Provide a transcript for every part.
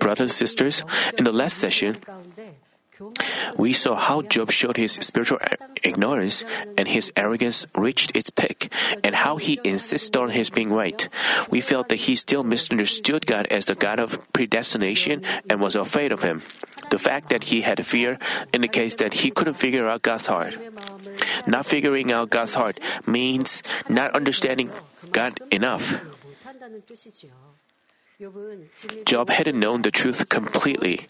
Brothers, and sisters, in the last session, we saw how Job showed his spiritual ignorance and his arrogance reached its peak, and how he insisted on his being right. We felt that he still misunderstood God as the God of predestination and was afraid of him. The fact that he had fear indicates that he couldn't figure out God's heart. Not figuring out God's heart means not understanding God enough. 못한다는 뜻이지요. Job hadn't known the truth completely.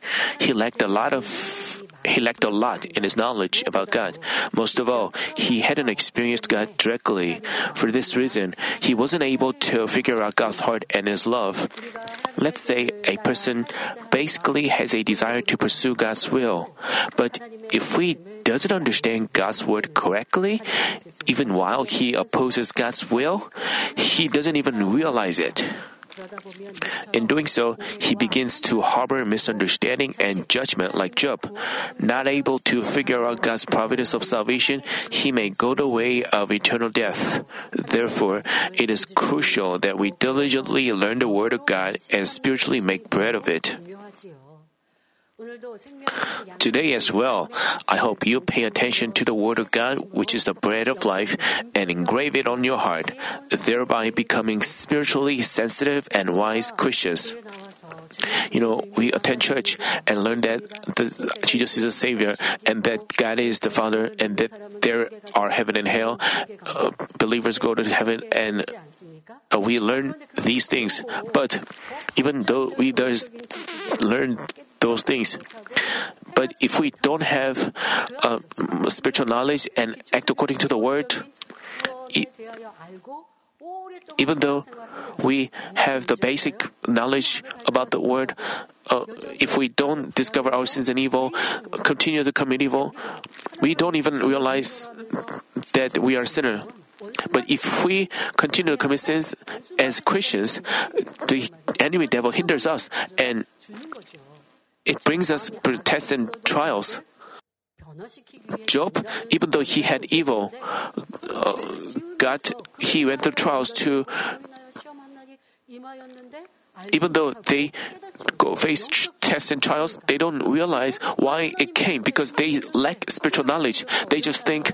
He lacked a lot of he lacked a lot in his knowledge about God. Most of all, he hadn't experienced God directly. For this reason, he wasn't able to figure out God's heart and his love. Let's say a person basically has a desire to pursue God's will, but if we doesn't understand God's word correctly, even while he opposes God's will, he doesn't even realize it. In doing so, he begins to harbor misunderstanding and judgment like Job. Not able to figure out God's providence of salvation, he may go the way of eternal death. Therefore, it is crucial that we diligently learn the Word of God and spiritually make bread of it. Today as well, I hope you pay attention to the Word of God, which is the bread of life, and engrave it on your heart, thereby becoming spiritually sensitive and wise Christians. You know, we attend church and learn that the, Jesus is a Savior and that God is the Father and that there are heaven and hell. Uh, believers go to heaven and uh, we learn these things. But even though we does learn those things. But if we don't have uh, spiritual knowledge and act according to the word, even though we have the basic knowledge about the word, uh, if we don't discover our sins and evil, continue to commit evil, we don't even realize that we are sinner. But if we continue to commit sins as Christians, the enemy devil hinders us and it brings us tests and trials. Job, even though he had evil, uh, God, he went through trials to, even though they go face tests and trials, they don't realize why it came because they lack spiritual knowledge. They just think,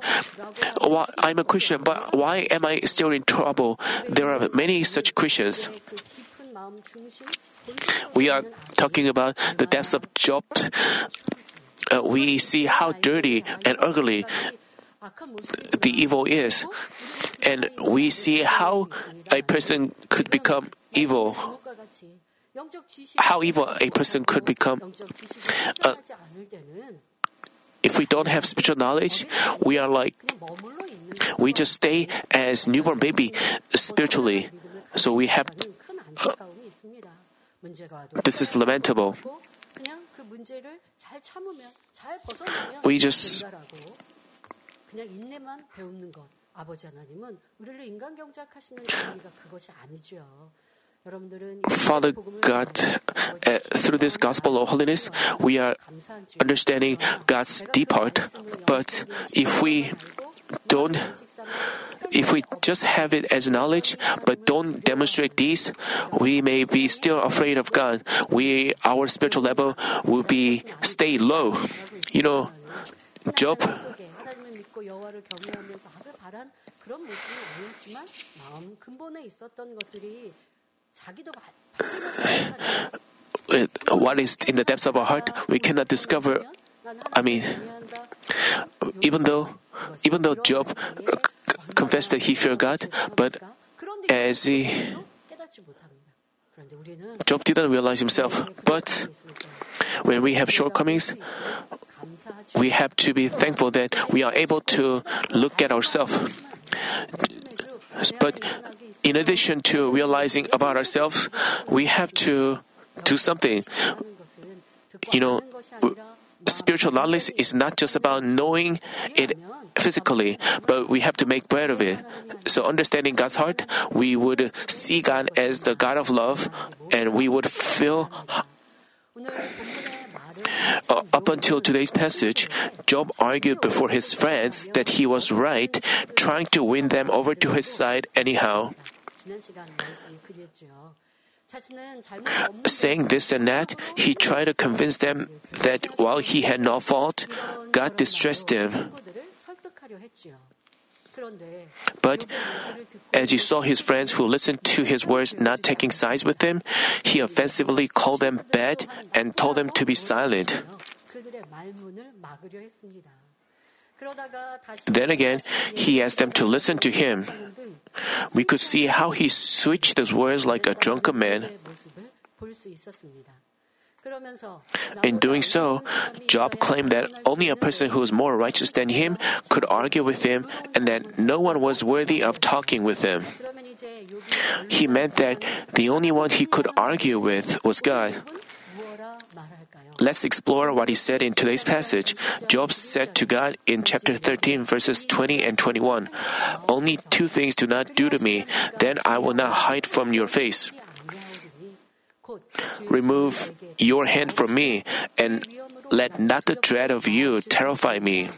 oh, I'm a Christian, but why am I still in trouble? There are many such Christians we are talking about the depths of Job, uh, we see how dirty and ugly the evil is. And we see how a person could become evil. How evil a person could become. Uh, if we don't have spiritual knowledge, we are like, we just stay as newborn baby spiritually. So we have. Uh, 은 큰 안타까움이 있습니다. 문제가 와도 this is lamentable. 그냥 그 문제를 잘 참으면 잘 벗어나면 We just- Father God, uh, through this gospel of holiness, we are understanding God's deep heart. But if we don't, if we just have it as knowledge but don't demonstrate these, we may be still afraid of God. We, our spiritual level will be stay low. You know, Job what is in the depths of our heart, we cannot discover. I mean, even though, even though Job c- confessed that he feared God, but as he, Job didn't realize himself. But when we have shortcomings, we have to be thankful that we are able to look at ourselves. But in addition to realizing about ourselves, we have to do something. You know, spiritual knowledge is not just about knowing it physically, but we have to make bread of it. So, understanding God's heart, we would see God as the God of love, and we would feel. Uh, up until today's passage, Job argued before his friends that he was right, trying to win them over to his side anyhow. Saying this and that, he tried to convince them that while he had no fault, God distressed him. But as he saw his friends who listened to his words not taking sides with him, he offensively called them bad and told them to be silent. Then again, he asked them to listen to him. We could see how he switched his words like a drunken man. In doing so, Job claimed that only a person who was more righteous than him could argue with him and that no one was worthy of talking with him. He meant that the only one he could argue with was God. Let's explore what he said in today's passage. Job said to God in chapter 13, verses 20 and 21 Only two things do not do to me, then I will not hide from your face. Remove your hand from me, and let not the dread of you terrify me.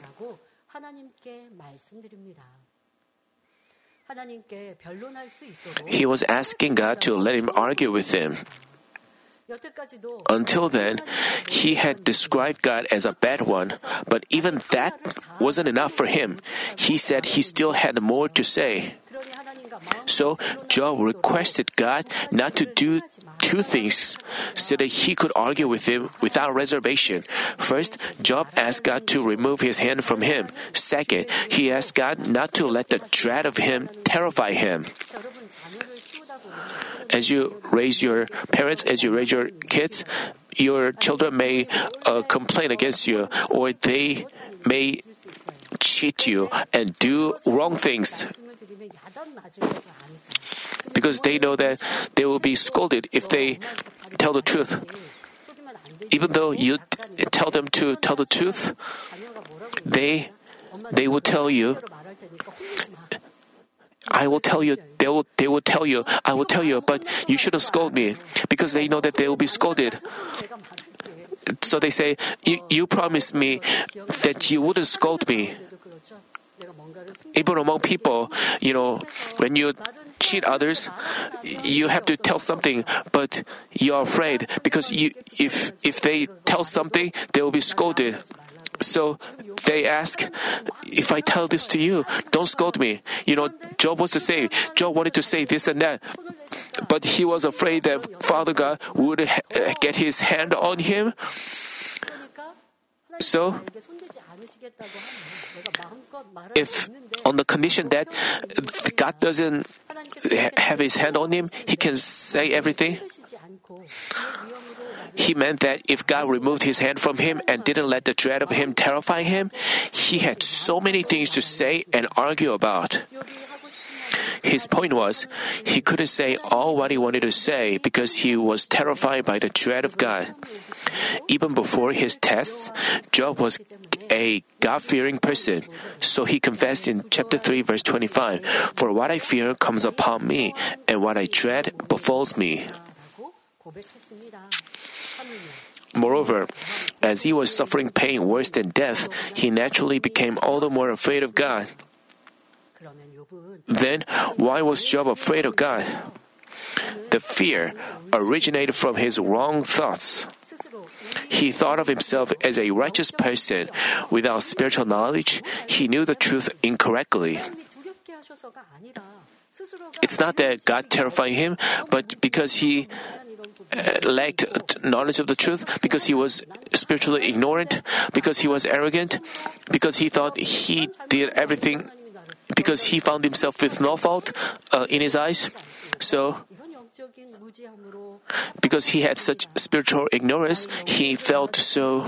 He was asking God to let him argue with him. Until then, he had described God as a bad one, but even that wasn't enough for him. He said he still had more to say. So Job requested God not to do two things so that he could argue with him without reservation. First, Job asked God to remove his hand from him. Second, he asked God not to let the dread of him terrify him as you raise your parents, as you raise your kids, your children may uh, complain against you or they may cheat you and do wrong things because they know that they will be scolded if they tell the truth. Even though you tell them to tell the truth, they they will tell you I will tell you, they will, they will tell you, I will tell you, but you shouldn't scold me because they know that they will be scolded. So they say, you, you promised me that you wouldn't scold me. Even among people, you know, when you cheat others, you have to tell something, but you're afraid because you, if, if they tell something, they will be scolded. So they ask, if I tell this to you, don't scold me. You know, Job was the same. Job wanted to say this and that, but he was afraid that Father God would ha- get his hand on him. So if on the condition that God doesn't have his hand on him, he can say everything. He meant that if God removed his hand from him and didn't let the dread of him terrify him, he had so many things to say and argue about. His point was, he couldn't say all what he wanted to say because he was terrified by the dread of God. Even before his tests, Job was a God fearing person. So he confessed in chapter 3, verse 25 For what I fear comes upon me, and what I dread befalls me. Moreover, as he was suffering pain worse than death, he naturally became all the more afraid of God. Then, why was Job afraid of God? The fear originated from his wrong thoughts. He thought of himself as a righteous person. Without spiritual knowledge, he knew the truth incorrectly. It's not that God terrified him, but because he uh, lacked knowledge of the truth, because he was spiritually ignorant, because he was arrogant, because he thought he did everything, because he found himself with no fault uh, in his eyes. So, because he had such spiritual ignorance, he felt so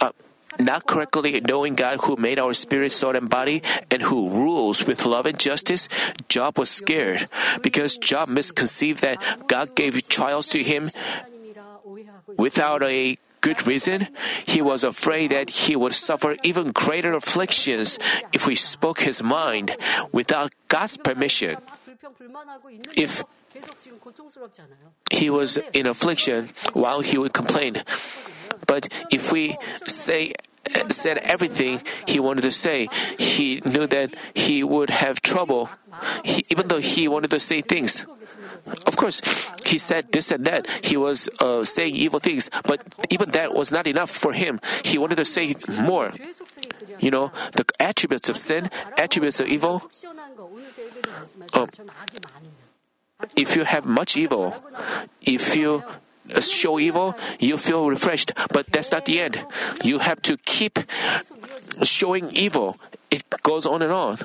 uh, not correctly knowing God who made our spirit, soul, and body, and who rules with love and justice, Job was scared because Job misconceived that God gave trials to him without a good reason. He was afraid that he would suffer even greater afflictions if we spoke his mind without God's permission. If he was in affliction, while he would complain. But if we say said everything he wanted to say, he knew that he would have trouble, he, even though he wanted to say things. Of course, he said this and that. He was uh, saying evil things, but even that was not enough for him. He wanted to say more. You know, the attributes of sin, attributes of evil. Uh, if you have much evil, if you show evil, you feel refreshed, but that's not the end. You have to keep showing evil. It goes on and on.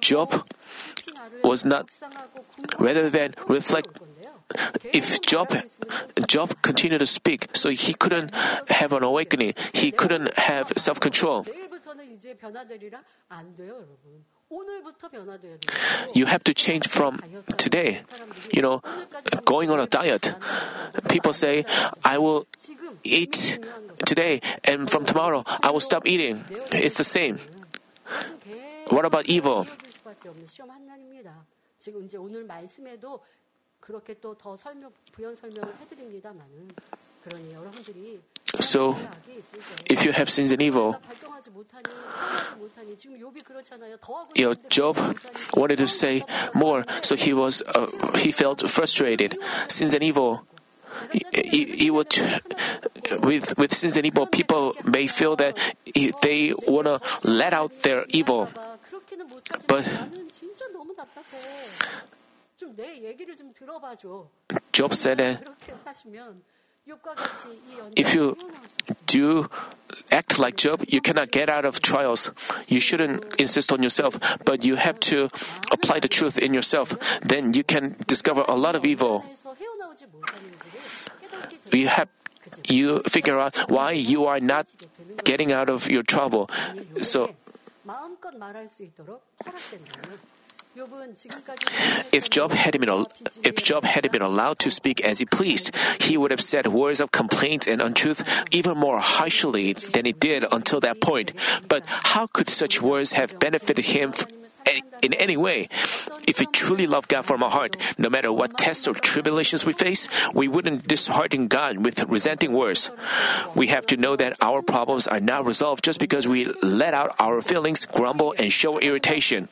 Job was not, rather than reflect, if Job, Job continued to speak, so he couldn't have an awakening, he couldn't have self control. You have to change from today. You know, going on a diet. People say, I will eat today, and from tomorrow, I will stop eating. It's the same. What about evil? So, if you have sins and evil, you know, Job wanted to say more, so he was uh, he felt frustrated. Sins and evil. He, he would, with with sins and evil, people may feel that they want to let out their evil, but Job said that if you do act like Job, you cannot get out of trials. You shouldn't insist on yourself, but you have to apply the truth in yourself. Then you can discover a lot of evil. You have you figure out why you are not getting out of your trouble. So if Job had been if Job had been allowed to speak as he pleased, he would have said words of complaint and untruth even more harshly than he did until that point. But how could such words have benefited him in any way. If we truly love God from our heart, no matter what tests or tribulations we face, we wouldn't dishearten God with resenting words. We have to know that our problems are not resolved just because we let out our feelings, grumble, and show irritation.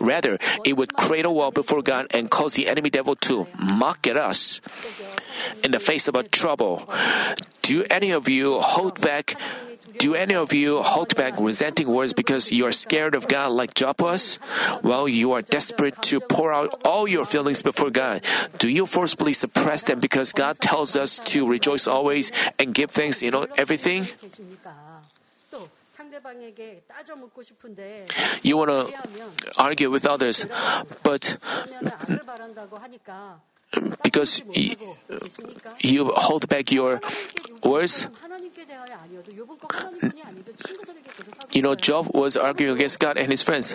Rather, it would create a wall before God and cause the enemy devil to mock at us. In the face of a trouble, do any of you hold back do any of you hold back resenting words because you are scared of God like Job was? Well, you are desperate to pour out all your feelings before God. Do you forcibly suppress them because God tells us to rejoice always and give thanks in everything? You want to argue with others, but because you hold back your words. You know, Job was arguing against God and his friends.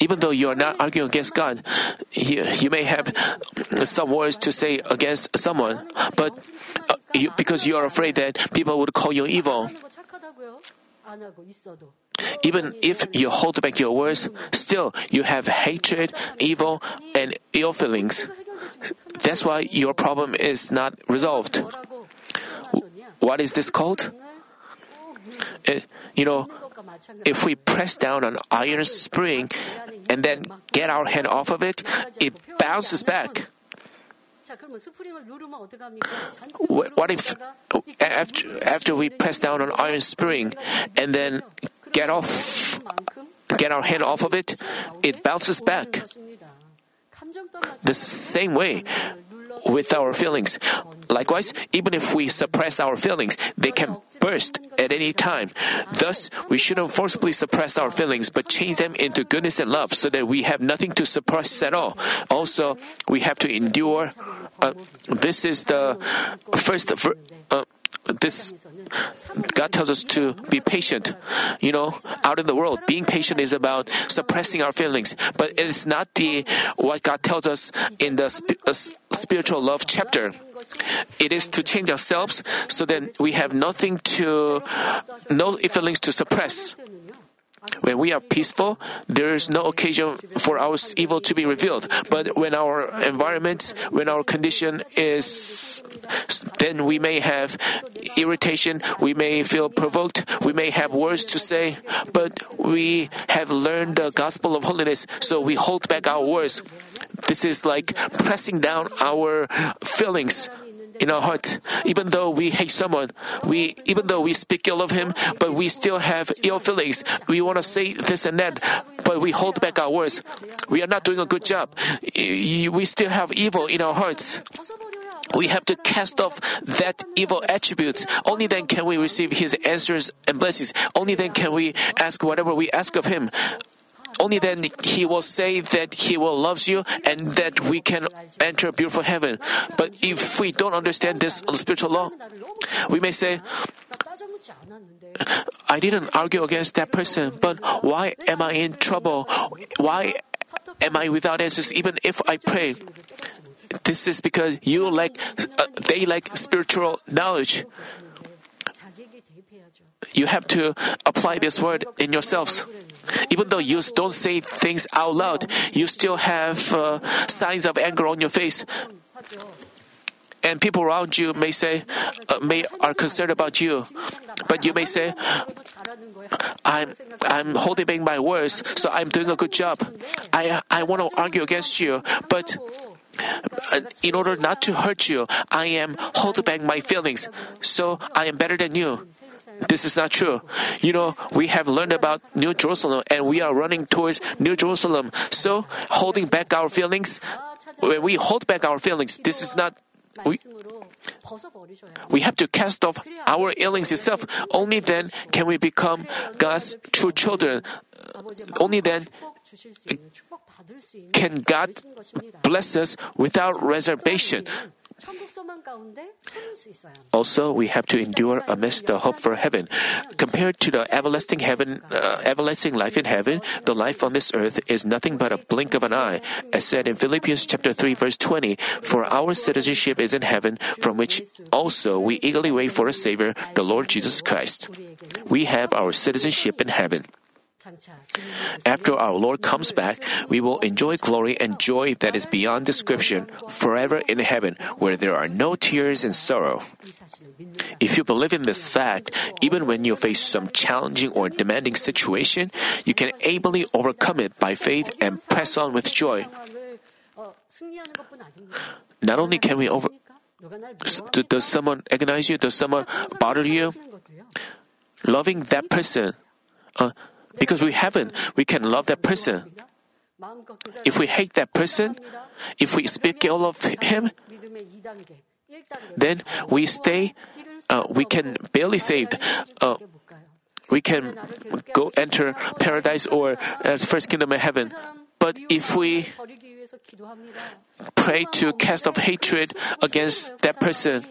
Even though you are not arguing against God, you, you may have some words to say against someone, but uh, you, because you are afraid that people would call you evil. Even if you hold back your words, still you have hatred, evil, and ill feelings. That's why your problem is not resolved. What is this called? It, you know, if we press down an iron spring and then get our hand off of it, it bounces back. What if after, after we press down an iron spring and then get off, get our hand off of it, it bounces back. The same way with our feelings. Likewise, even if we suppress our feelings, they can burst at any time. Thus, we shouldn't forcibly suppress our feelings, but change them into goodness and love so that we have nothing to suppress at all. Also, we have to endure. Uh, this is the first. Uh, this God tells us to be patient. You know, out in the world, being patient is about suppressing our feelings, but it is not the what God tells us in the uh, spiritual love chapter. It is to change ourselves so that we have nothing to, no feelings to suppress. When we are peaceful, there is no occasion for our evil to be revealed. But when our environment, when our condition is, then we may have irritation, we may feel provoked, we may have words to say, but we have learned the gospel of holiness, so we hold back our words. This is like pressing down our feelings in our heart. Even though we hate someone, we even though we speak ill of him, but we still have ill feelings. We want to say this and that, but we hold back our words. We are not doing a good job. We still have evil in our hearts. We have to cast off that evil attributes. Only then can we receive His answers and blessings. Only then can we ask whatever we ask of Him. Only then He will say that He will love you and that we can enter beautiful heaven. But if we don't understand this spiritual law, we may say, I didn't argue against that person, but why am I in trouble? Why am I without answers even if I pray? This is because you lack, uh, they lack spiritual knowledge. You have to apply this word in yourselves. Even though you don't say things out loud, you still have uh, signs of anger on your face. And people around you may say, uh, may are concerned about you, but you may say, "I'm I'm holding back my words, so I'm doing a good job. I I want to argue against you, but uh, in order not to hurt you, I am holding back my feelings, so I am better than you. This is not true. You know, we have learned about New Jerusalem and we are running towards New Jerusalem. So, holding back our feelings, when we hold back our feelings, this is not. We, we have to cast off our feelings itself. Only then can we become God's true children. Only then can God bless us without reservation. Also, we have to endure amidst the hope for heaven. Compared to the everlasting heaven, uh, everlasting life in heaven, the life on this earth is nothing but a blink of an eye. As said in Philippians chapter 3 verse 20, for our citizenship is in heaven, from which also we eagerly wait for a savior, the Lord Jesus Christ. We have our citizenship in heaven. After our Lord comes back, we will enjoy glory and joy that is beyond description, forever in heaven, where there are no tears and sorrow. If you believe in this fact, even when you face some challenging or demanding situation, you can ably overcome it by faith and press on with joy. Not only can we over. Does someone agonize you? Does someone bother you? Loving that person. Uh, because we haven't, we can love that person. If we hate that person, if we speak ill of him, then we stay, uh, we can barely saved. Uh, we can go enter paradise or uh, first kingdom of heaven. But if we pray to cast off hatred against that person,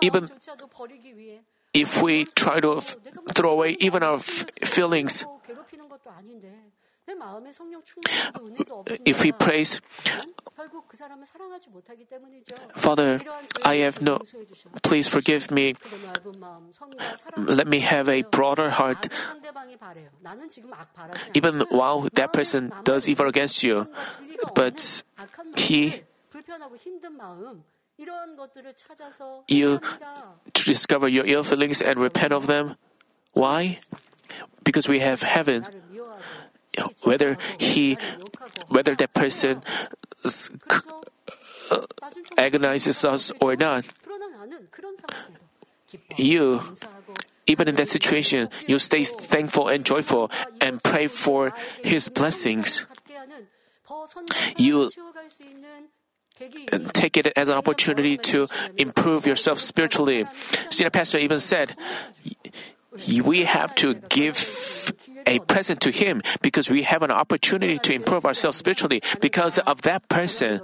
even if we try to throw away even our feelings, if we praise, Father, I have no, please forgive me. Let me have a broader heart. Even while that person does evil against you, but he you to discover your ill feelings and repent of them. Why? Because we have heaven. Whether he, whether that person uh, agonizes us or not, you, even in that situation, you stay thankful and joyful and pray for His blessings. You take it as an opportunity to improve yourself spiritually. Senior pastor even said, we have to give a present to him because we have an opportunity to improve ourselves spiritually because of that person.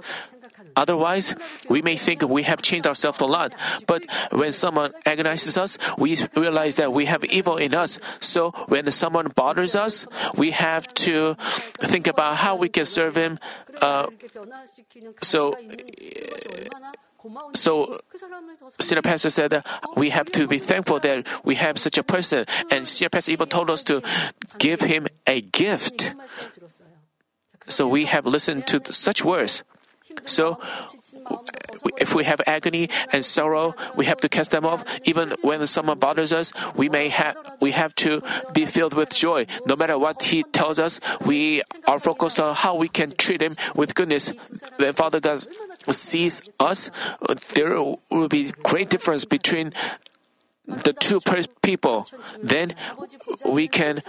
Otherwise, we may think we have changed ourselves a lot, but when someone agonizes us, we realize that we have evil in us. So when someone bothers us, we have to think about how we can serve him. Uh, so, so, senior pastor said that we have to be thankful that we have such a person, and senior pastor even told us to give him a gift. So we have listened to such words. So, if we have agony and sorrow, we have to cast them off. Even when someone bothers us, we may have we have to be filled with joy. No matter what he tells us, we are focused on how we can treat him with goodness. When Father God sees us, there will be great difference between the two per- people. Then we can,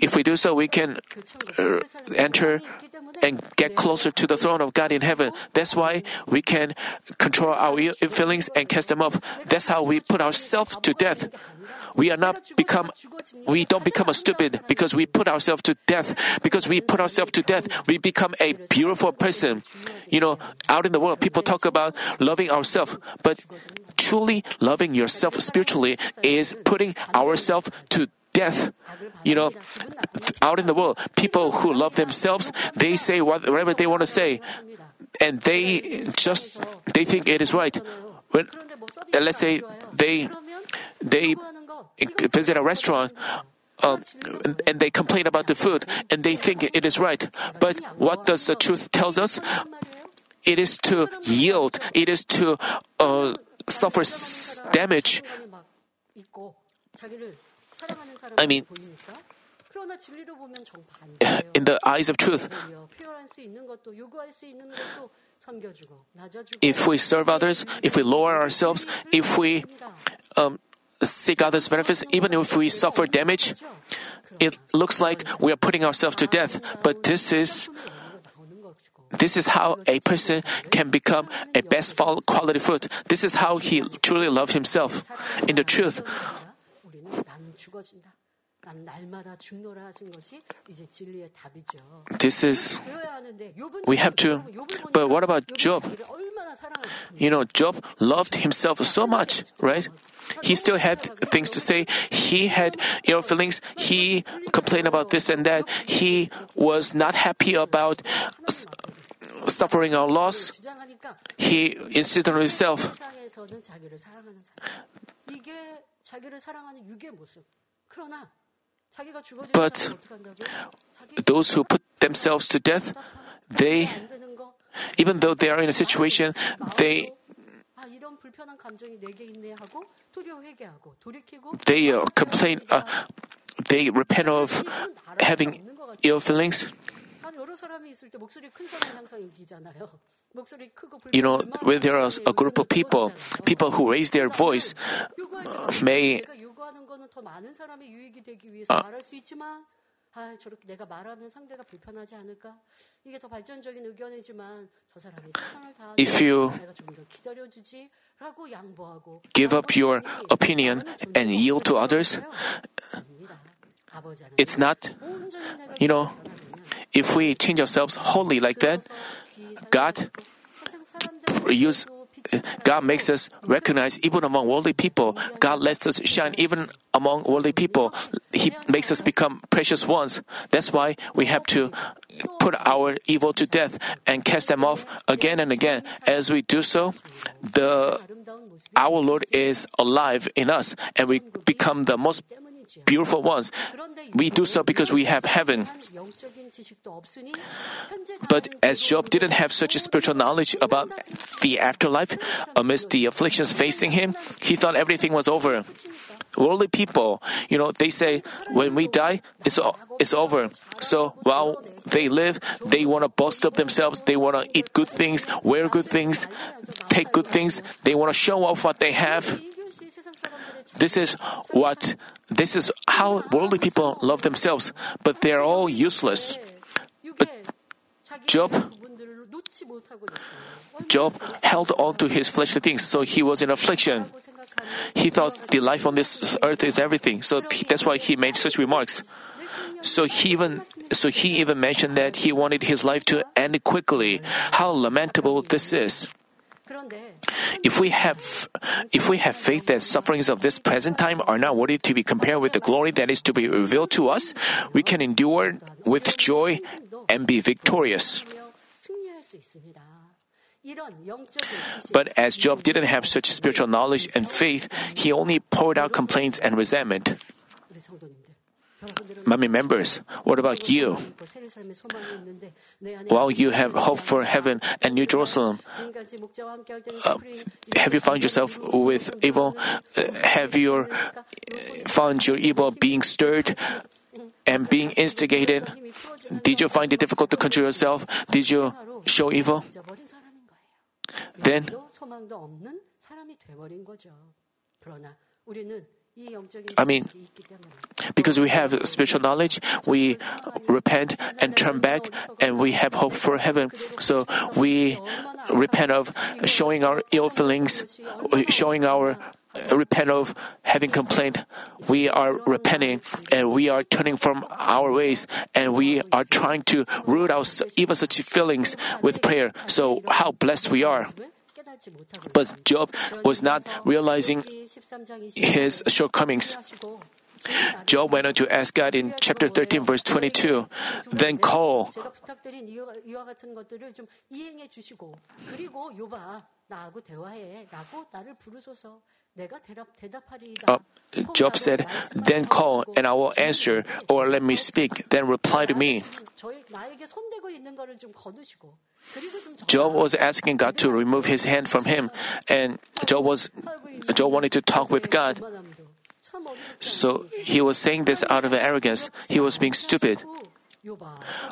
if we do so, we can uh, enter and get closer to the throne of God in heaven. That's why we can control our feelings and cast them off. That's how we put ourselves to death. We are not become, we don't become a stupid because we put ourselves to death. Because we put ourselves to death, we become a beautiful person. You know, out in the world, people talk about loving ourselves, but truly loving yourself spiritually is putting ourselves to death. You know, out in the world, people who love themselves, they say whatever they want to say, and they just they think it is right. When, uh, let's say they they visit a restaurant. Um, and- they complain about the food and they think it is right. But what does the truth tells us? It is to yield. It is to uh, suffer damage. I mean, in the eyes of truth, if we serve others, if we lower ourselves, if we um, seek others' benefits, even if we suffer damage, it looks like we are putting ourselves to death. But this is this is how a person can become a best quality fruit. This is how he truly loves himself. In the truth, 죽어진다. 난 날마다 죽노라 하신 것이 이제 진리의 답이죠. this is 배워야 하는데 욥은 We have to- 욥을 but what 보니까 about 욥이 Job? 자기를 얼마나 사랑하는지 you know Job loved himself so much, right? He still had things to say. He had ill feelings. He complained about this and that. He was not happy about s- suffering or loss. 주장하니까 He insisted on himself. But those who put themselves to death, they, even though they are in a situation, they they uh, complain, uh, they repent of having ill feelings. 한 여러 사람이 있을 때 목소리 큰 사람이 항상 이기잖아요. 목소리 크고 You know, when there are a group of people, people who raise their voice may 내가 요구하는 거는 더 많은 사람의 유익이 되기 위해서 말할 수 있지만 아 저렇게 내가 말하면 상대가 불편하지 않을까? 이게 더 발전적인 의견이지만 저 사람이 최선을 다하는 If you 내가 좀 더 기다려주지라고 양보하고 give up your opinion and yield to others, 아닙니다. 아버지 하나님 it's not, 온전히 내가 you know, 변하면 if we change ourselves wholly like that, God use God makes us recognize even among worldly people. God lets us shine even among worldly people. He makes us become precious ones. That's why we have to put our evil to death and cast them off again and again. As we do so, the our Lord is alive in us and we become the most beautiful ones. We do so because we have heaven. But as Job didn't have such a spiritual knowledge about the afterlife, amidst the afflictions facing him, he thought everything was over. Worldly people, you know, they say when we die, it's o- it's over. So while they live, they want to boast up themselves. They want to eat good things, wear good things, take good things. They want to show off what they have. This is what this is how worldly people love themselves, but they are all useless. But Job- Job held on to his fleshly things, so he was in affliction. He thought the life on this earth is everything, so that's why he made such remarks. So he even so he even mentioned that he wanted his life to end quickly. How lamentable this is. If we have if we have faith that sufferings of this present time are not worthy to be compared with the glory that is to be revealed to us, we can endure with joy and be victorious. But as Job didn't have such spiritual knowledge and faith, he only poured out complaints and resentment mommy members, what about you? While you have hope for heaven and New Jerusalem, uh, have you found yourself with evil? Uh, have you found your evil being stirred? and being instigated? Did you find it difficult to control yourself? Did you show evil? Then, I mean, because we have spiritual knowledge, we repent and turn back, and we have hope for heaven. So we repent of showing our ill feelings, showing our uh, repent of having complained. We are repenting and we are turning from our ways and we are trying to root out even such feelings with prayer. So, how blessed we are! But Job was not realizing his shortcomings. Job went on to ask God in chapter 13, verse 22, then call. Uh, Job said, Then call and I will answer, or let me speak, then reply to me. Job was asking God to remove his hand from him, and Job, was, Job wanted to talk with God. So he was saying this out of arrogance. He was being stupid.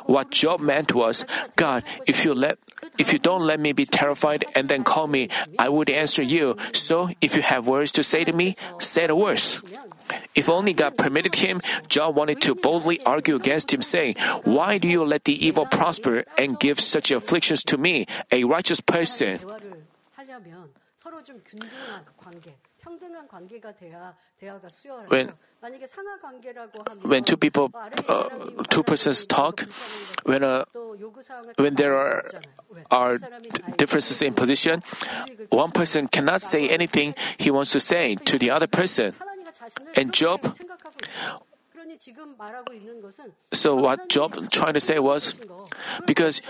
What Job meant was, God, if you let if you don't let me be terrified and then call me, I would answer you. So if you have words to say to me, say the words. If only God permitted him, Job wanted to boldly argue against him, saying, Why do you let the evil prosper and give such afflictions to me, a righteous person? when when two people, uh, two persons talk, when when there are are differences in position, one person cannot say anything he wants to say to the other person. And Job, so what Job trying to say was, because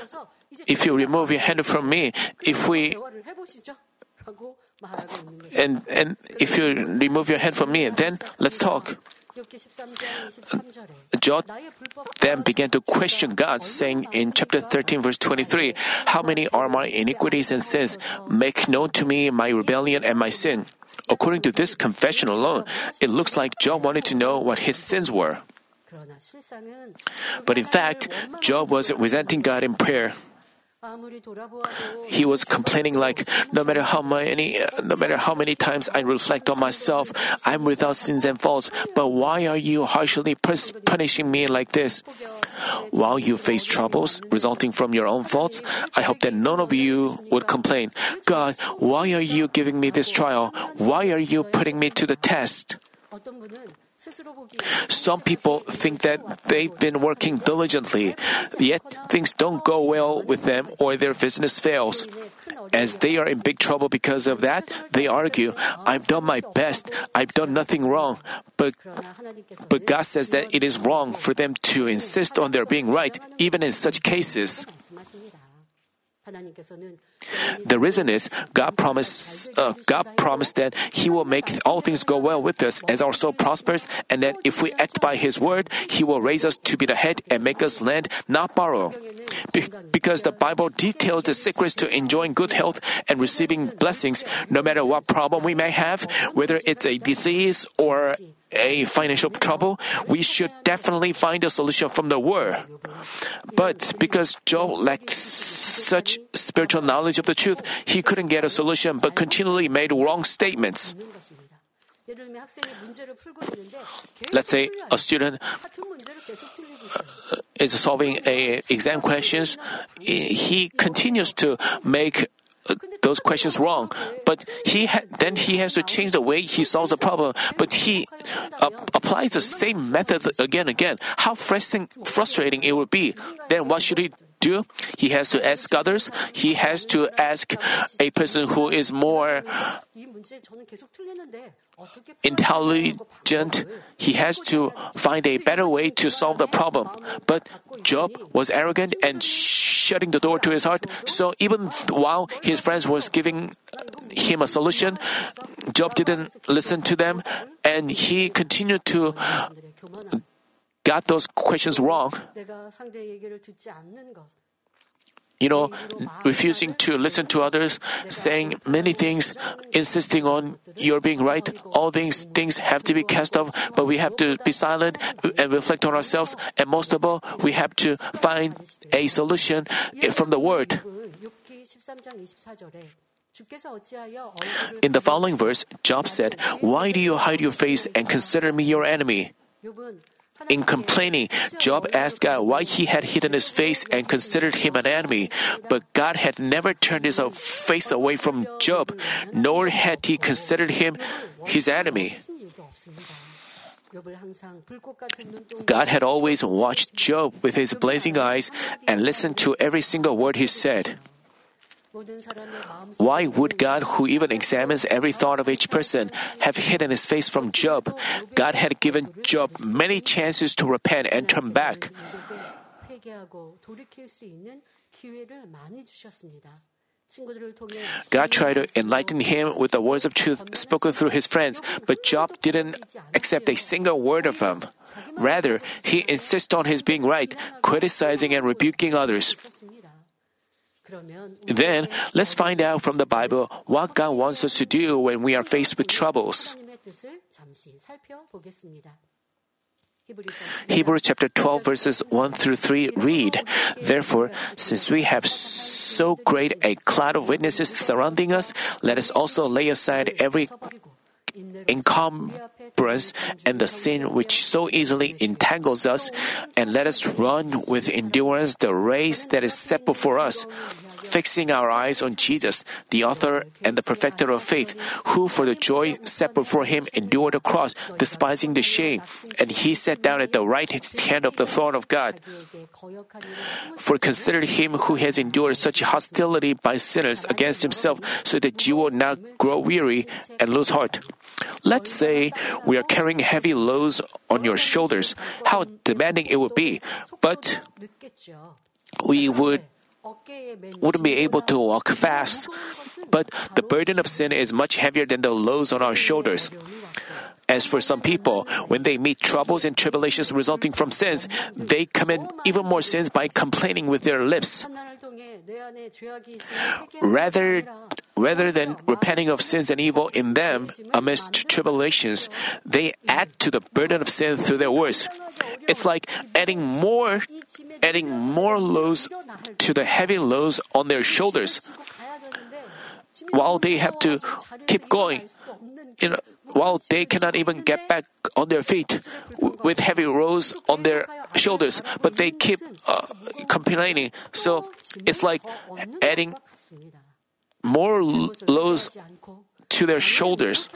if you remove your hand from me, if we and, and if you remove your hand from me, then let's talk. then began to question God, saying in chapter 13, verse 23, How many are my iniquities and sins? Make known to me my rebellion and my sin. According to this confession alone, it looks like Job wanted to know what his sins were. But in fact, Job was resenting God in prayer. He was complaining like, no matter how many, no matter how many times I reflect on myself, I'm without sins and faults. But why are you harshly punishing me like this? While you face troubles resulting from your own faults, I hope that none of you would complain. God, why are you giving me this trial? Why are you putting me to the test? Some people think that they've been working diligently, yet things don't go well with them or their business fails. As they are in big trouble because of that, they argue, I've done my best, I've done nothing wrong. But, but God says that it is wrong for them to insist on their being right, even in such cases. The reason is God promised, uh, God promised that He will make all things go well with us as our soul prospers, and that if we act by His word, He will raise us to be the head and make us lend, not borrow. Be- because the Bible details the secrets to enjoying good health and receiving blessings, no matter what problem we may have, whether it's a disease or a financial trouble, we should definitely find a solution from the Word. But because Job lacked such spiritual knowledge of the truth, he couldn't get a solution but continually made wrong statements. Let's say a student uh, is solving a exam questions, he continues to make uh, those questions wrong. But he ha- then he has to change the way he solves the problem. But he applies the same method again and again. How frustrating, frustrating it would be. Then what should he do. He has to ask others. He has to ask a person who is more intelligent. He has to find a better way to solve the problem. But Job was arrogant and shutting the door to his heart. So even while his friends was giving him a solution, Job didn't listen to them and he continued to got those questions wrong. You know, refusing to listen to others, saying many things, insisting on your being right. All these things have to be cast off, but we have to be silent and reflect on ourselves. And most of all, we have to find a solution from the Word. In the following verse, Job said, Why do you hide your face and consider me your enemy? In complaining, Job asked God why he had hidden his face and considered him an enemy. But God had never turned his face away from Job, nor had he considered him his enemy. God had always watched Job with his blazing eyes and listened to every single word he said. Why would God, who even examines every thought of each person, have hidden his face from Job? God had given Job many chances to repent and turn back. God tried to enlighten him with the words of truth spoken through his friends, but Job didn't accept a single word of them. Rather, he insisted on his being right, criticizing and rebuking others. Then, let's find out from the Bible what God wants us to do when we are faced with troubles. Hebrews chapter 12 verses 1 through 3 read, Therefore, since we have so great a cloud of witnesses surrounding us, let us also lay aside every encumbrance and the sin which so easily entangles us, and let us run with endurance the race that is set before us, fixing our eyes on Jesus, the author and the perfecter of faith, who for the joy set before him endured the cross, despising the shame, and he sat down at the right hand of the throne of God. For consider him who has endured such hostility by sinners against himself, so that you will not grow weary and lose heart. Let's say we are carrying heavy loads on your shoulders, how demanding it would be, but we would wouldn't be able to walk fast. But the burden of sin is much heavier than the loads on our shoulders. As for some people, when they meet troubles and tribulations resulting from sins, they commit even more sins by complaining with their lips. Rather, rather than repenting of sins and evil in them amidst tribulations, they add to the burden of sin through their words. It's like adding more, adding more loads to the heavy loads on their shoulders while they have to keep going. You know, while they cannot even get back on their feet with heavy loads on their shoulders, but they keep uh, complaining. So it's like adding more loads to their shoulders.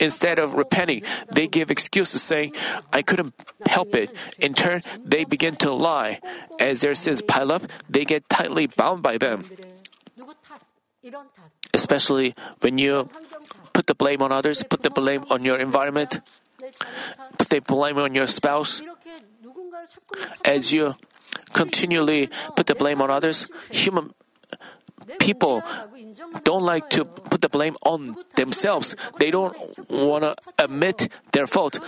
Instead of repenting, they give excuses saying, I couldn't help it. In turn, they begin to lie. As their sins pile up, they get tightly bound by them especially when you put the blame on others, put the blame on your environment, put the blame on your spouse. As you continually put the blame on others, human people don't like to put the blame on themselves. They don't want to admit their fault.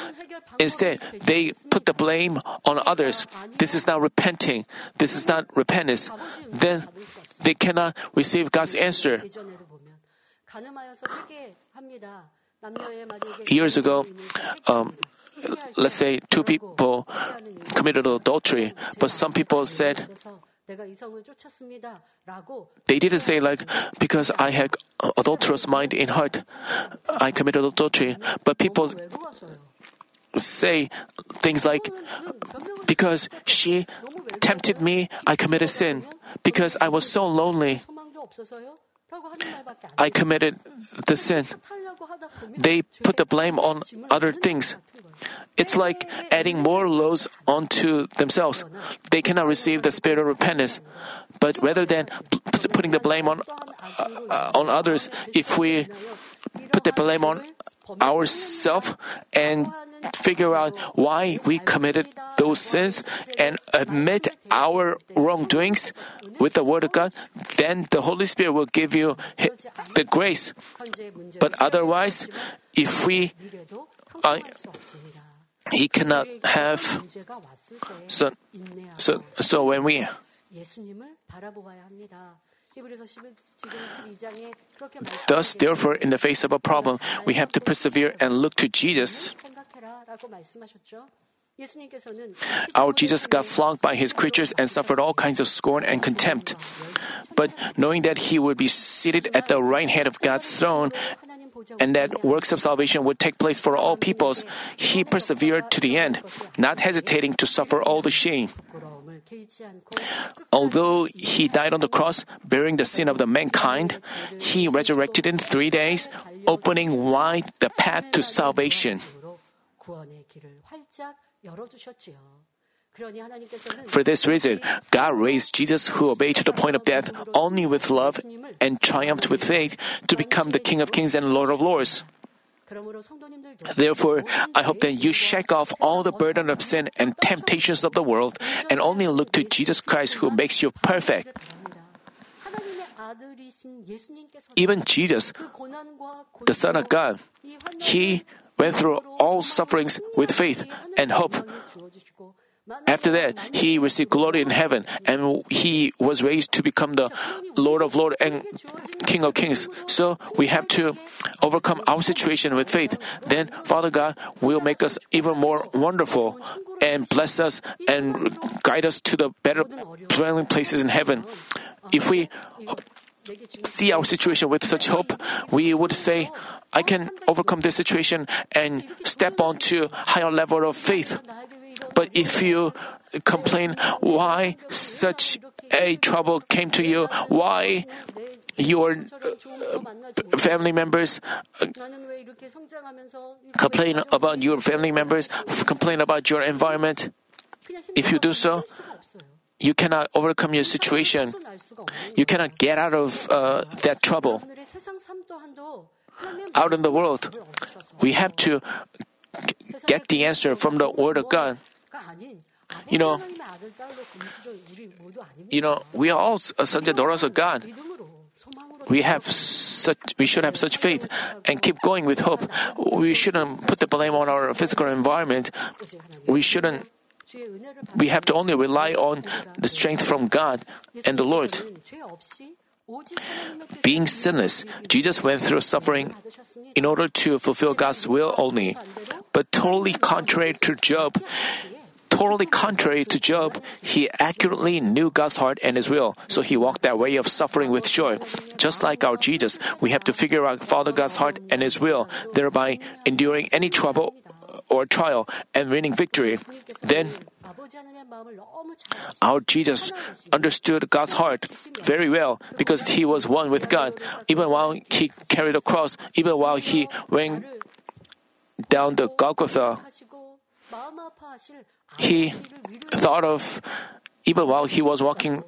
Instead, they put the blame on others. This is not repenting. This is not repentance. Then they cannot receive God's answer. Years ago, um, let's say two people committed adultery, but some people said, they didn't say like because I had adulterous mind in heart, I committed adultery. But people say things like, because she tempted me, I committed sin. Because I was so lonely, I committed the sin. They put the blame on other things. It's like adding more loads onto themselves. They cannot receive the spirit of repentance. But rather than putting the blame on uh, on others, if we put the blame on ourselves and figure out why we committed those sins and admit our wrongdoings with the Word of God, then the Holy Spirit will give you the grace. But otherwise, if we uh, he cannot have so so so when we Thus, therefore, in the face of a problem, we have to persevere and look to Jesus. Our Jesus got flogged by his creatures and suffered all kinds of scorn and contempt. But knowing that he would be seated at the right hand of God's throne and that works of salvation would take place for all peoples, he persevered to the end, not hesitating to suffer all the shame. Although he died on the cross, bearing the sin of the mankind, he resurrected in three days, opening wide the path to salvation. For this reason, God raised Jesus, who obeyed to the point of death only with love and triumphed with faith, to become the King of Kings and Lord of Lords. Therefore, I hope that you shake off all the burden of sin and temptations of the world and only look to Jesus Christ who makes you perfect. Even Jesus, the Son of God, He went through all sufferings with faith and hope. After that, he received glory in heaven and he was raised to become the Lord of Lords and King of Kings. So we have to overcome our situation with faith. Then Father God will make us even more wonderful and bless us and guide us to the better dwelling places in heaven. If we see our situation with such hope, we would say, I can overcome this situation and step on to higher level of faith. But if you complain why such a trouble came to you, why your uh, family members uh, complain about your family members, complain about your environment, if you do so, you cannot overcome your situation. You cannot get out of uh, that trouble. Out in the world, we have to get the answer from the Word of God. You know, you know, we are all sons and daughters of God. We have such, we should have such faith and keep going with hope. We shouldn't put the blame on our physical environment. We shouldn't. We have to only rely on the strength from God and the Lord. Being sinless, Jesus went through suffering in order to fulfill God's will only. But totally contrary to Job, totally contrary to Job, he accurately knew God's heart and his will, so he walked that way of suffering with joy. Just like our Jesus, we have to figure out Father God's heart and his will, thereby enduring any trouble or trial and winning victory. Then our Jesus understood God's heart very well because he was one with God. Even while he carried the cross, even while he went down the Golgotha, he thought of, even while he was walking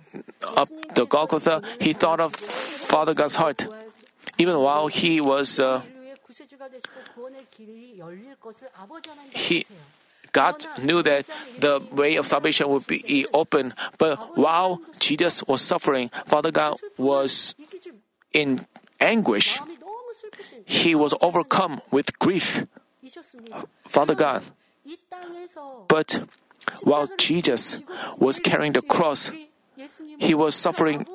up the Golgotha, he thought of Father God's heart. Even while he was, uh, he, God knew that the way of salvation would be open, but while Jesus was suffering, Father God was in anguish. He was overcome with grief. Father God. But while Jesus was carrying the cross, he was suffering.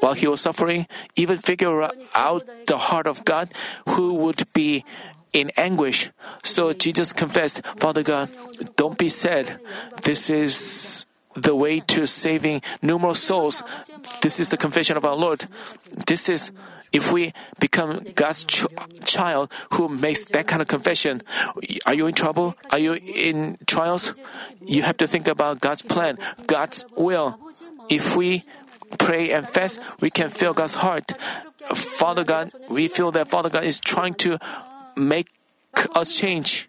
While he was suffering, even figure out the heart of God who would be in anguish. So Jesus confessed, Father God, don't be sad. This is the way to saving numerous souls. This is the confession of our Lord. This is if we become God's ch- child who makes that kind of confession, are you in trouble? Are you in trials? You have to think about God's plan, God's will. If we pray and fast, we can feel God's heart. Father God, we feel that Father God is trying to make us change.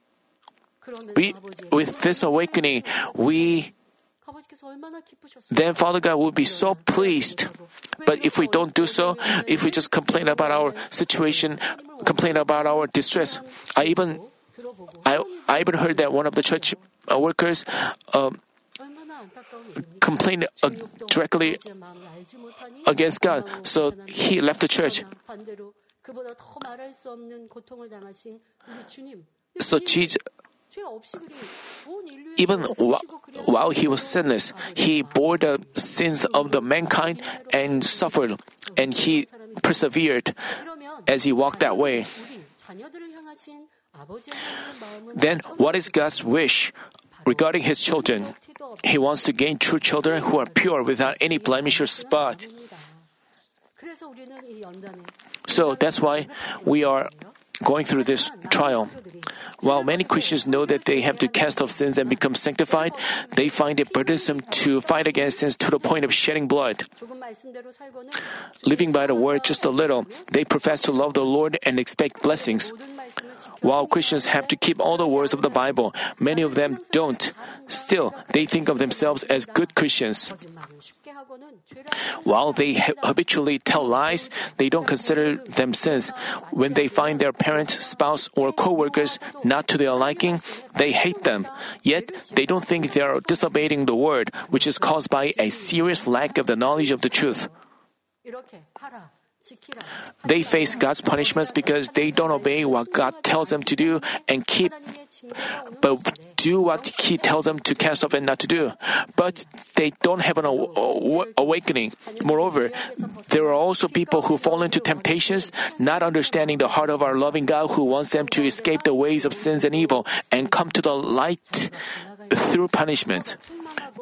we, with this awakening, we then Father God will be so pleased. But if we don't do so, if we just complain about our situation, complain about our distress, I even I, I even heard that one of the church uh, workers um, complained uh, directly against God, so he left the church. So Jesus, even while he was sinless, he bore the sins of the mankind and suffered, and he persevered as he walked that way. Then, what is God's wish regarding his children? He wants to gain true children who are pure without any blemish or spot. So that's why we are going through this trial. While many Christians know that they have to cast off sins and become sanctified, they find it burdensome to fight against sins to the point of shedding blood. Living by the word just a little, they profess to love the Lord and expect blessings. While Christians have to keep all the words of the Bible, many of them don't. Still, they think of themselves as good Christians. While they habitually tell lies, they don't consider them sins. When they find their parent, spouse, or co-workers not to their liking, they hate them. Yet, they don't think they are disobeying the word, which is caused by a serious lack of the knowledge of the truth. They face God's punishments because they don't obey what God tells them to do and keep, but do what He tells them to cast off and not to do. But they don't have an awakening. Moreover, there are also people who fall into temptations, not understanding the heart of our loving God who wants them to escape the ways of sins and evil and come to the light through punishment.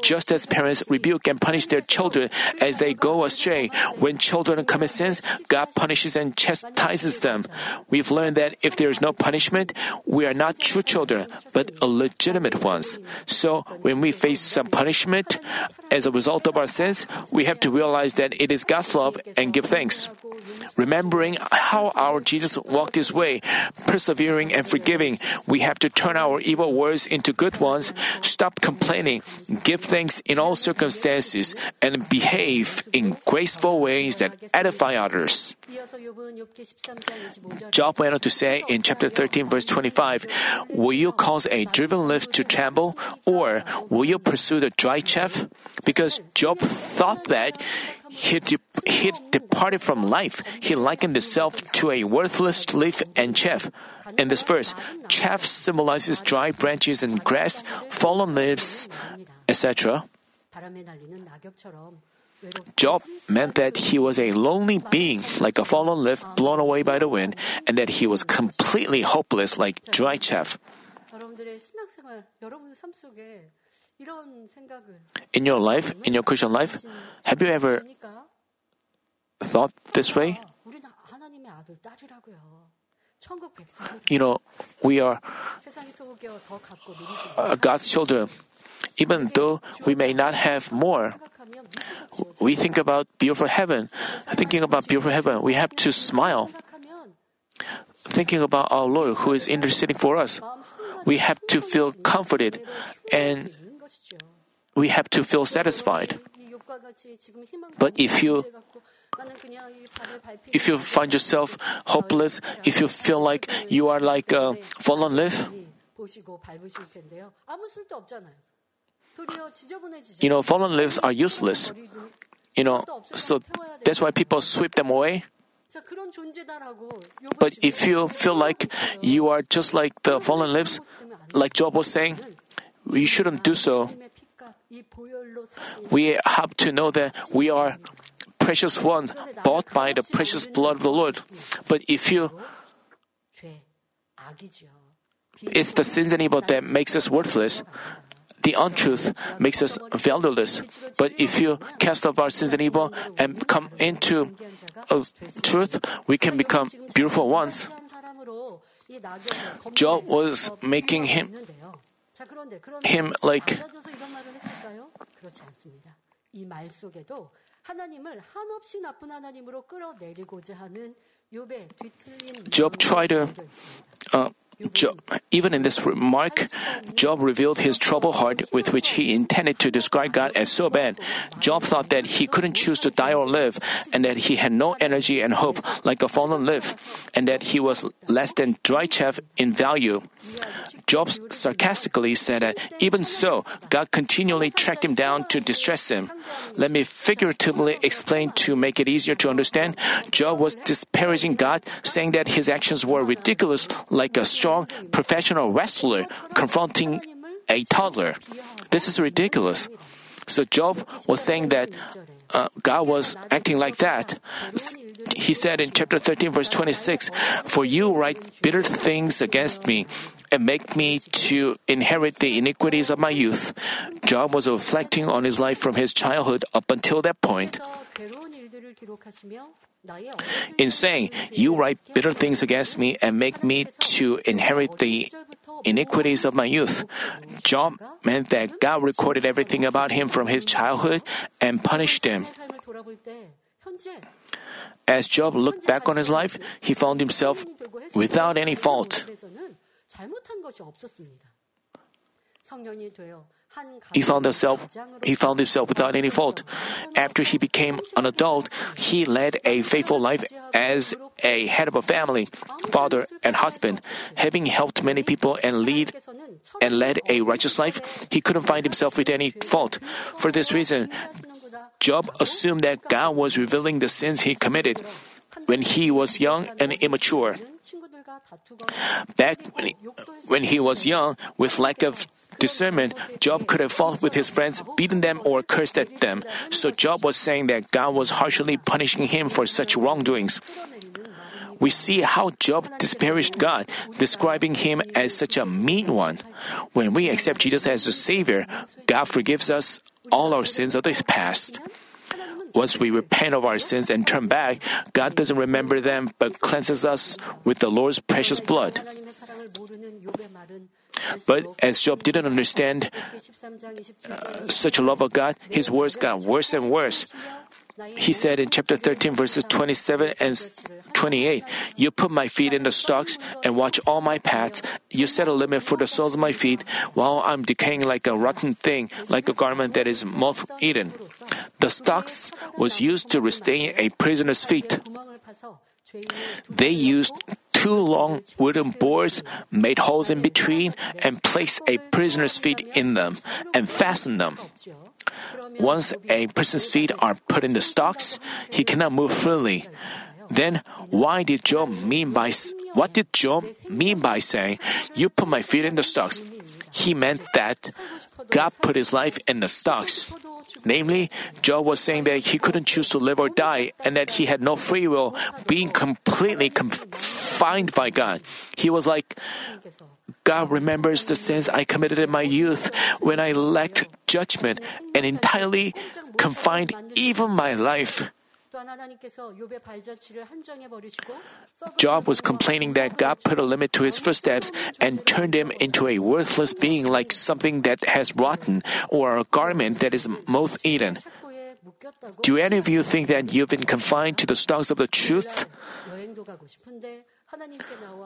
Just as parents rebuke and punish their children as they go astray, when children commit sins, God punishes and chastises them. We've learned that if there is no punishment, we are not true children, but legitimate ones. So when we face some punishment as a result of our sins, we have to realize that it is God's love and give thanks. Remembering how our Jesus walked his way, persevering and forgiving, we have to turn our evil words into good ones, stop complaining, give thanks in all circumstances, and behave in graceful ways that edify others. Job went on to say in chapter 13, verse 25, Will you cause a driven leaf to tremble, or will you pursue the dry chaff? Because Job thought that he, de- he departed from life. He likened himself to a worthless leaf and chaff. In this verse, chaff symbolizes dry branches and grass, fallen leaves, etc. Job meant that he was a lonely being, like a fallen leaf blown away by the wind, and that he was completely hopeless, like dry chaff. In your life, in your Christian life, have you ever thought this way? You know, we are uh, God's children. Even though we may not have more, we think about beautiful heaven. Thinking about beautiful heaven, we have to smile. Thinking about our Lord who is interceding for us, we have to feel comforted and we have to feel satisfied. But if you if you find yourself hopeless, if you feel like you are like uh, a fallen leaf, you know, fallen leaves are useless. You know, so that's why people sweep them away. But if you feel like you are just like the fallen leaves, like Job was saying, you shouldn't do so. We have to know that we are precious ones bought by the precious blood of the Lord. But if you it's the sins and evil that makes us worthless. The untruth makes us valueless. But if you cast off our sins and evil and come into truth, we can become beautiful ones. Job was making him him like 그렇지 않습니다. 이 말 속에도 하나님을 한없이 나쁜 하나님으로 끌어내리고자 하는 욥의 뒤틀린 Job tried to uh, Job, Even in this remark, Job revealed his troubled heart with which he intended to describe God as so bad. Job thought that he couldn't choose to die or live, and that he had no energy and hope like a fallen leaf, and that he was less than dry chaff in value. Job sarcastically said that even so, God continually tracked him down to distress him. Let me figuratively explain to make it easier to understand. Job was disparaging God, saying that his actions were ridiculous, like a strong professional wrestler confronting a toddler. This is ridiculous. So Job was saying that uh, God was acting like that. He said in chapter 13, verse 26, For you write bitter things against me and make me to inherit the iniquities of my youth. Job was reflecting on his life from his childhood up until that point. In saying, You write bitter things against me and make me to inherit the iniquities of my youth. Job meant that God recorded everything about him from his childhood and punished him. As Job looked back on his life, he found himself without any fault. He found himself he found himself without any fault. After he became an adult, he led a faithful life as a head of a family, father and husband. Having helped many people and lead and led a righteous life, he couldn't find himself with any fault. For this reason, Job assumed that God was revealing the sins he committed when he was young and immature. Back when he, when he was young, with lack of discernment, Job could have fought with his friends, beaten them, or cursed at them. So Job was saying that God was harshly punishing him for such wrongdoings. We see how Job disparaged God, describing him as such a mean one. When we accept Jesus as the Savior, God forgives us all our sins of the past. Once we repent of our sins and turn back, God doesn't remember them but cleanses us with the Lord's precious blood. But as Job didn't understand uh, such a love of God, his words got worse and worse. He said in chapter 13, verses 27 and 28, You put my feet in the stocks and watch all my paths. You set a limit for the soles of my feet while I'm decaying like a rotten thing, like a garment that is moth eaten. The stocks was used to restrain a prisoner's feet. They used two long wooden boards, made holes in between, and placed a prisoner's feet in them and fastened them. Once a person's feet are put in the stocks, he cannot move freely. Then, why did Job mean by what did Job mean by saying, "You put my feet in the stocks"? He meant that God put his life in the stocks. Namely, Job was saying that he couldn't choose to live or die and that he had no free will, being completely confined by God. He was like, God remembers the sins I committed in my youth when I lacked judgment and entirely confined even my life. Job was complaining that God put a limit to his footsteps and turned him into a worthless being like something that has rotten or a garment that is moth eaten. Do any of you think that you've been confined to the stocks of the truth?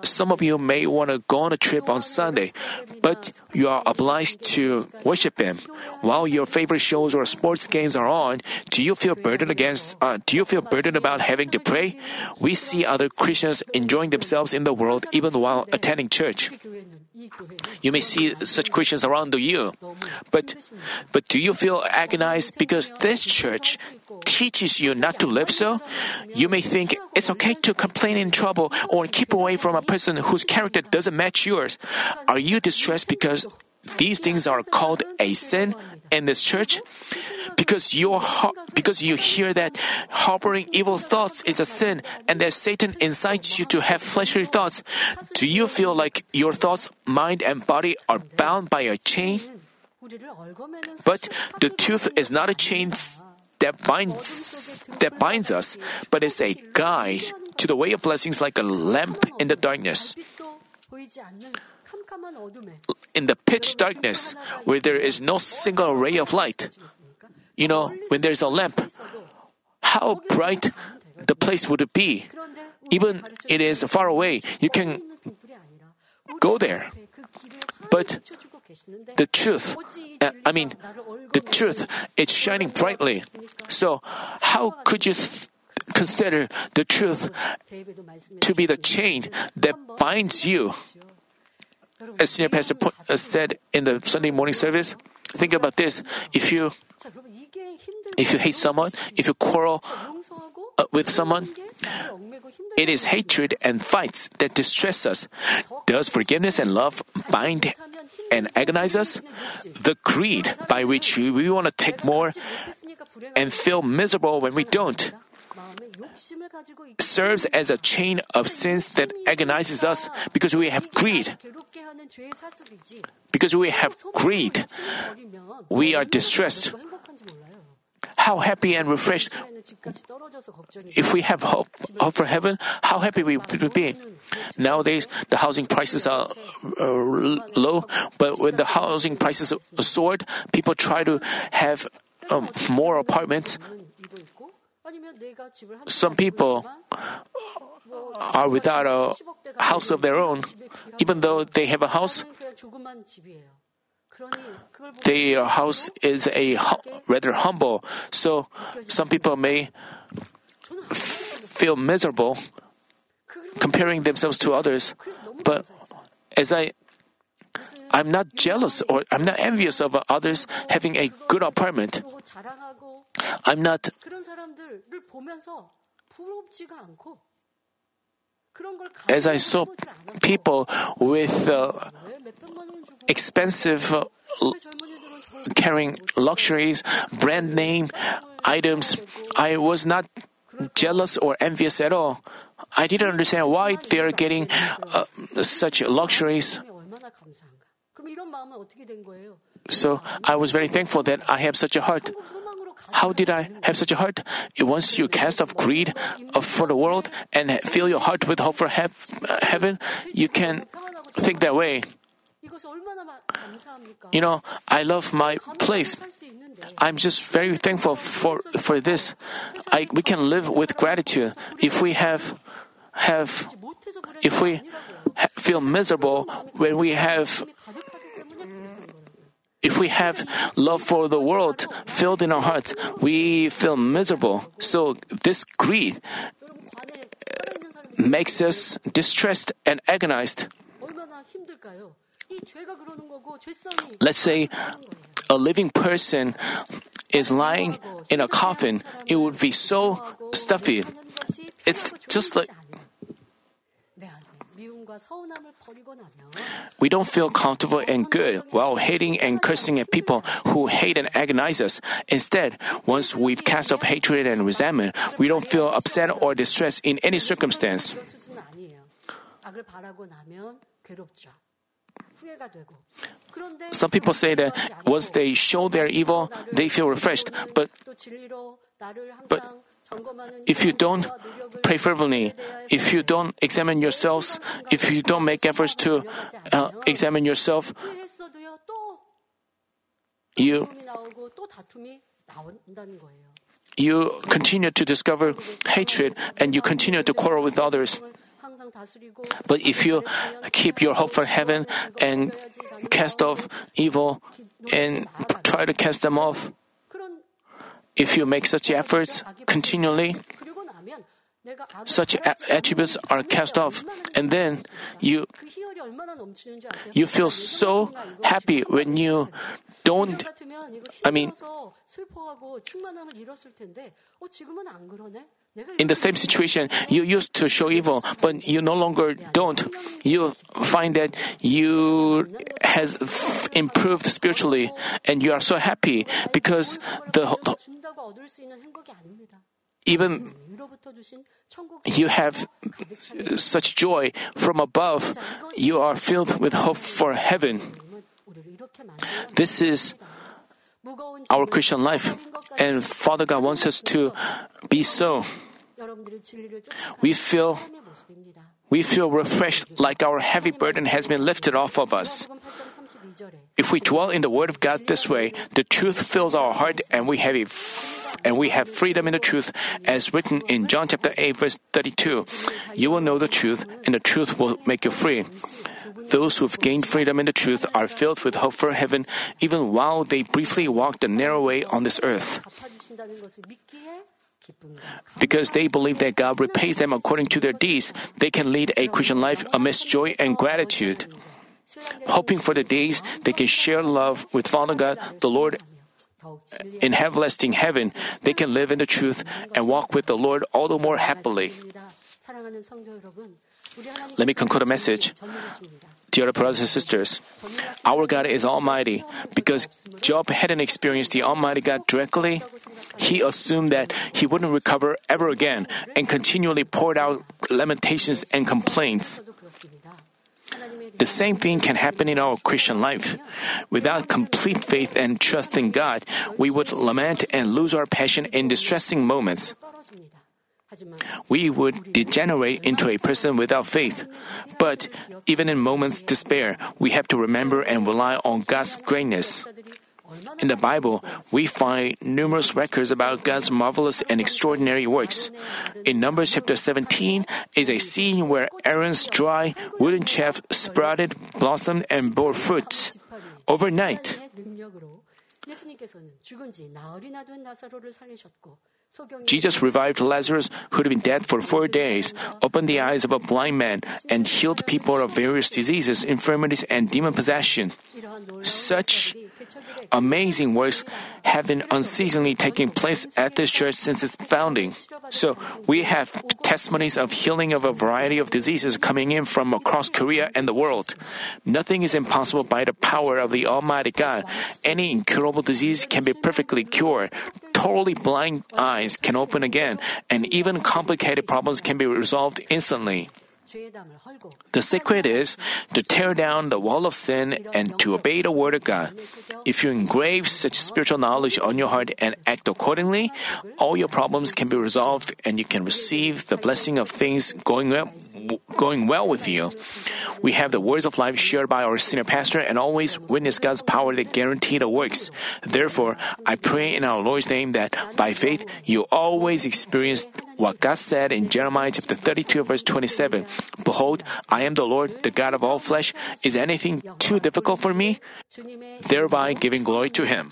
Some of you may want to go on a trip on Sunday, but you are obliged to worship Him. While your favorite shows or sports games are on, do you feel burdened against? Uh, do you feel burdened about having to pray? We see other Christians enjoying themselves in the world even while attending church. You may see such Christians around you, but but do you feel agonized because this church teaches you not to live so? You may think it's okay to complain in trouble or keep away from a person whose character doesn't match yours. Are you distressed because these things are called a sin in this church? because you because you hear that harboring evil thoughts is a sin and that Satan incites you to have fleshly thoughts, do you feel like your thoughts, mind, and body are bound by a chain? But the truth is not a chain that binds that binds us, but it's a guide to the way of blessings like a lamp in the darkness. In the pitch darkness, where there is no single ray of light, you know, when there's a lamp, how bright the place would be. Even it is far away, you can go there. But the truth, uh, I mean, the truth, it's shining brightly. So, how could you th- consider the truth to be the chain that binds you? As Senior Pastor po- uh, said in the Sunday morning service, think about this. If you if you hate someone, if you quarrel uh, with someone, it is hatred and fights that distress us. Does forgiveness and love bind and agonize us? The greed by which we, want to take more and feel miserable when we don't serves as a chain of sins that agonizes us because we have greed. Because we have greed, we are distressed. How happy and refreshed if we have hope, hope for heaven, how happy we would be. Nowadays, the housing prices are uh, low, but when the housing prices soared, people try to have um, more apartments. Some people are without a house of their own, even though they have a house. Their uh, house is a hu- rather humble, so some people may feel miserable comparing themselves to others. But as I I'm not jealous or I'm not envious of others having a good apartment. I'm not as I saw people with uh, expensive uh, carrying luxuries, brand name items, I was not jealous or envious at all. I didn't understand why they are getting uh, such luxuries. So I was very thankful that I have such a heart. How did I have such a heart? Once you cast off greed uh, for the world and fill your heart with hope for uh, heaven, you can think that way. You know, I love my place. I'm just very thankful for for this. I, we can live with gratitude if we have have if we feel miserable when we have if we have love for the world filled in our hearts, we feel miserable. So this greed makes us distressed and agonized. Let's say a living person is lying in a coffin. It would be so stuffy. It's just like we don't feel comfortable and good while hating and cursing at people who hate and agonize us. Instead, once we've cast off hatred and resentment, we don't feel upset or distressed in any circumstance. Some people say that once they show their evil, they feel refreshed. But, but if you don't pray fervently, if you don't examine yourselves, if you don't make efforts to uh, examine yourself, you you continue to discover hatred and you continue to quarrel with others. But if you keep your hope for heaven and cast off evil and try to cast them off, if you make such efforts continually, such a- attributes are cast off, and then you you feel so happy when you don't. I mean, in the same situation, you used to show evil, but you no longer don't. You find that you has f- improved spiritually, and you are so happy because the even you have such joy from above, you are filled with hope for heaven. This is our Christian life, and Father God wants us to be so. We feel we feel refreshed like our heavy burden has been lifted off of us. If we dwell in the Word of God this way, the truth fills our heart and we have a and we have freedom in the truth, as written in John chapter 8, verse 32. You will know the truth, and the truth will make you free. Those who've gained freedom in the truth are filled with hope for heaven, even while they briefly walk the narrow way on this earth. Because they believe that God repays them according to their deeds, they can lead a Christian life amidst joy and gratitude. Hoping for the days they can share love with Father God, the Lord, in everlasting heaven, they can live in the truth and walk with the Lord all the more happily. Let me conclude a message. Dear brothers and sisters, our God is Almighty. Because Job hadn't experienced the Almighty God directly, he assumed that he wouldn't recover ever again and continually poured out lamentations and complaints. The same thing can happen in our Christian life. Without complete faith and trust in God, we would lament and lose our passion in distressing moments. We would degenerate into a person without faith. But even in moments of despair, we have to remember and rely on God's greatness. In the Bible, we find numerous records about God's marvelous and extraordinary works. In Numbers chapter 17 is a scene where Aaron's dry wooden chaff sprouted, blossomed, and bore fruits overnight. Jesus revived Lazarus, who had been dead for four days, opened the eyes of a blind man, and healed people of various diseases, infirmities, and demon possession. Such amazing works have been unceasingly taking place at this church since its founding. So we have testimonies of healing of a variety of diseases coming in from across Korea and the world. Nothing is impossible by the power of the Almighty God. Any incurable disease can be perfectly cured. Totally blind eyes can open again, and even complicated problems can be resolved instantly. The secret is to tear down the wall of sin and to obey the word of God. If you engrave such spiritual knowledge on your heart and act accordingly, all your problems can be resolved and you can receive the blessing of things going well, going well with you. We have the words of life shared by our senior pastor and always witness God's power that guarantee the works. Therefore, I pray in our Lord's name that by faith you always experience what God said in Jeremiah chapter 32 verse 27. Behold, I am the Lord, the God of all flesh. Is anything too difficult for me? Thereby giving glory to Him.